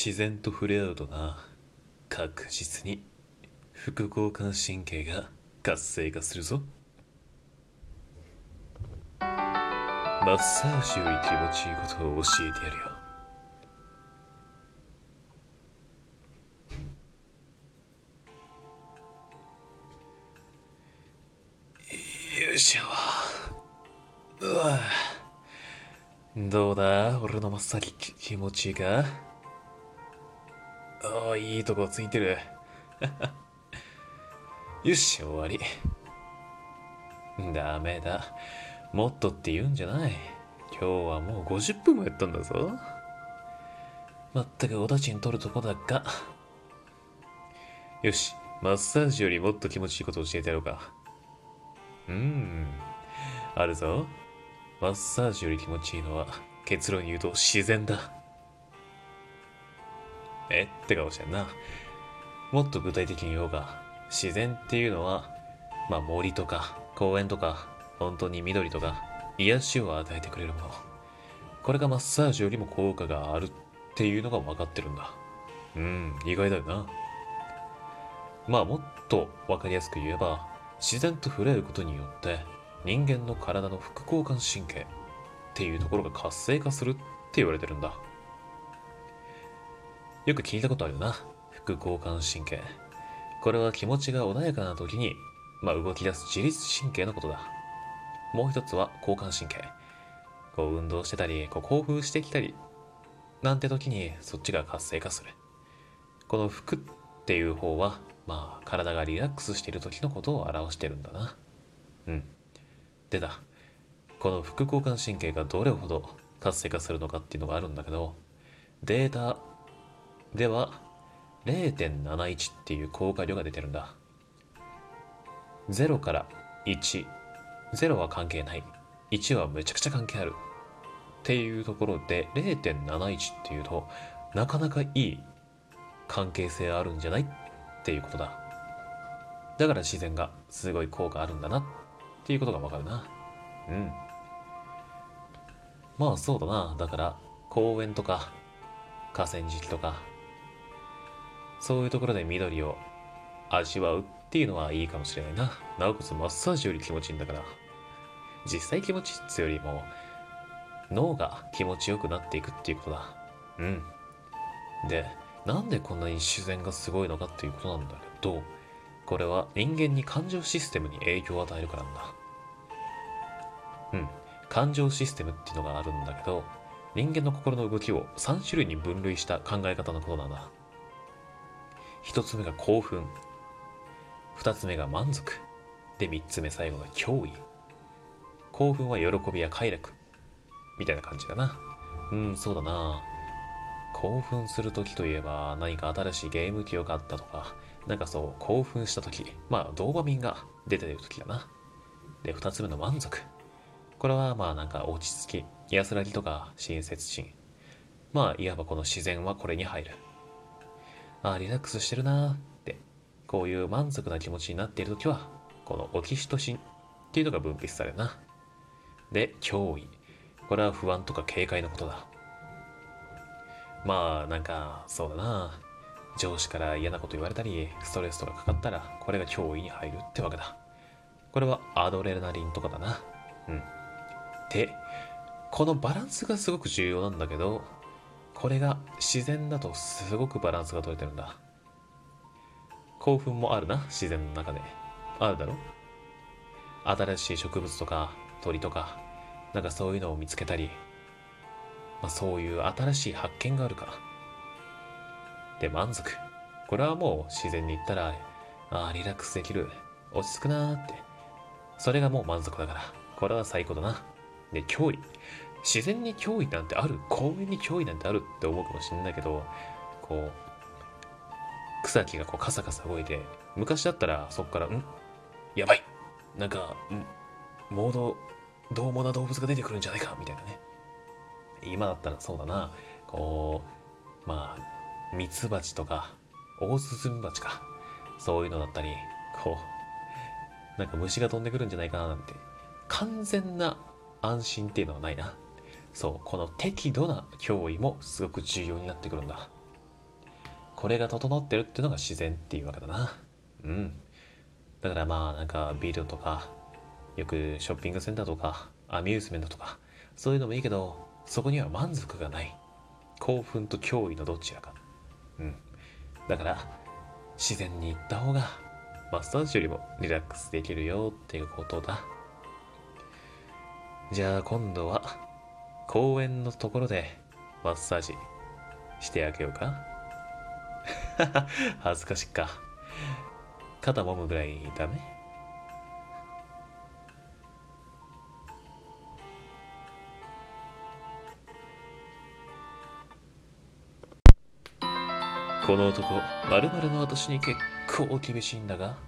自然と触れ合うとな。確実に。副交感神経が活性化するぞ。マッサージより気持ちいいことを教えてやるよ。よいしょうわ。どうだ？俺のマッサージ気持ちいいかああいいとこついてる。よし終わり。ダメだ。もっとって言うんじゃない。今日はもう50分もやったんだぞ。まったくお立ちに取るとこだが。よしマッサージよりもっと気持ちいいこと教えてやろうか。うーん。あるぞ。マッサージより気持ちいいのは結論言うと自然だ。え？って顔してんな。もっと具体的に言おうか。自然っていうのはまあ森とか公園とか本当に緑とか癒しを与えてくれるもの。これがマッサージよりも効果があるっていうのが分かってるんだ。うん意外だよな。まあもっと分かりやすく言えば自然と触れることによって人間の体の副交感神経っていうところが活性化するって言われてるんだ。よく聞いたことあるよな。副交感神経。これは気持ちが穏やかな時に、まあ、動き出す自律神経のことだ。もう一つは交感神経。こう運動してたりこう興奮してきたりなんて時にそっちが活性化する。この服っていう方はまあ体がリラックスしている時のことを表してるんだな。うん。でだこの副交感神経がどれほど活性化するのかっていうのがあるんだけどデータでは0.71っていう効果量が出てるんだ。0から1 0は関係ない。1はめちゃくちゃ関係ある。っていうところで0.71っていうとなかなかいい関係性あるんじゃない？っていうことだ。だから自然がすごい効果あるんだな。っていうことがわかるな。うん。まあそうだな。だから公園とか河川敷とかそういうところで緑を味わうっていうのはいいかもしれないな。なおかつマッサージより気持ちいいんだから。実際気持ちいいっつよりも脳が気持ちよくなっていくっていうことだ。うん。でなんでこんなに自然がすごいのかっていうことなんだけどこれは人間に感情システムに影響を与えるからなんだ。うん。感情システムっていうのがあるんだけど人間の心の動きを3種類に分類した考え方のことなんだ。1つ目が興奮。2つ目が満足。で3つ目最後が脅威。興奮は喜びや快楽。みたいな感じだな。うんそうだな。興奮する時といえば何か新しいゲーム機があったとか。なんかそう興奮した時。まあドーパミンが出てる時だな。で2つ目の満足。これはまあなんか落ち着き安らぎとか親切心。まあいわばこの自然はこれに入る。あリラックスしてるなーってこういう満足な気持ちになっている時はこのオキシトシンっていうのが分泌されるな。で脅威。これは不安とか警戒のことだ。まあなんかそうだな。上司から嫌なこと言われたりストレスとかかかったらこれが脅威に入るってわけだ。これはアドレナリンとかだな。うん。でこのバランスがすごく重要なんだけどこれが自然だとすごくバランスが取れてるんだ。興奮もあるな自然の中で。あるだろ？新しい植物とか鳥とかなんかそういうのを見つけたり、まあ、そういう新しい発見があるか。らで満足。これはもう自然に言ったらああリラックスできる。落ち着くなーって。それがもう満足だから。これは最高だな。で脅威。自然に脅威なんてある？公園に脅威なんてあるって思うかもしれないけどこう草木がこうカサカサ動いて昔だったらそっからん？やばい！なんかモード獰猛な動物が出てくるんじゃないか？みたいなね。今だったらそうだな。こうまあミツバチとかオオスズメバチか。そういうのだったりこうなんか虫が飛んでくるんじゃないかななんて。完全な安心っていうのはないな。そうこの適度な脅威もすごく重要になってくるんだ。これが整ってるっていうのが自然っていうわけだな。うん。だからまあなんかビデオとかよくショッピングセンターとかアミューズメントとかそういうのもいいけどそこには満足がない。興奮と脅威のどちらか。うん。だから自然に行った方がマッサージよりもリラックスできるよっていうことだ。じゃあ今度は公園のところでマッサージしてあげようか？恥ずかしっか。肩揉むぐらいダメ？この男、まるの私に結構厳しいんだが。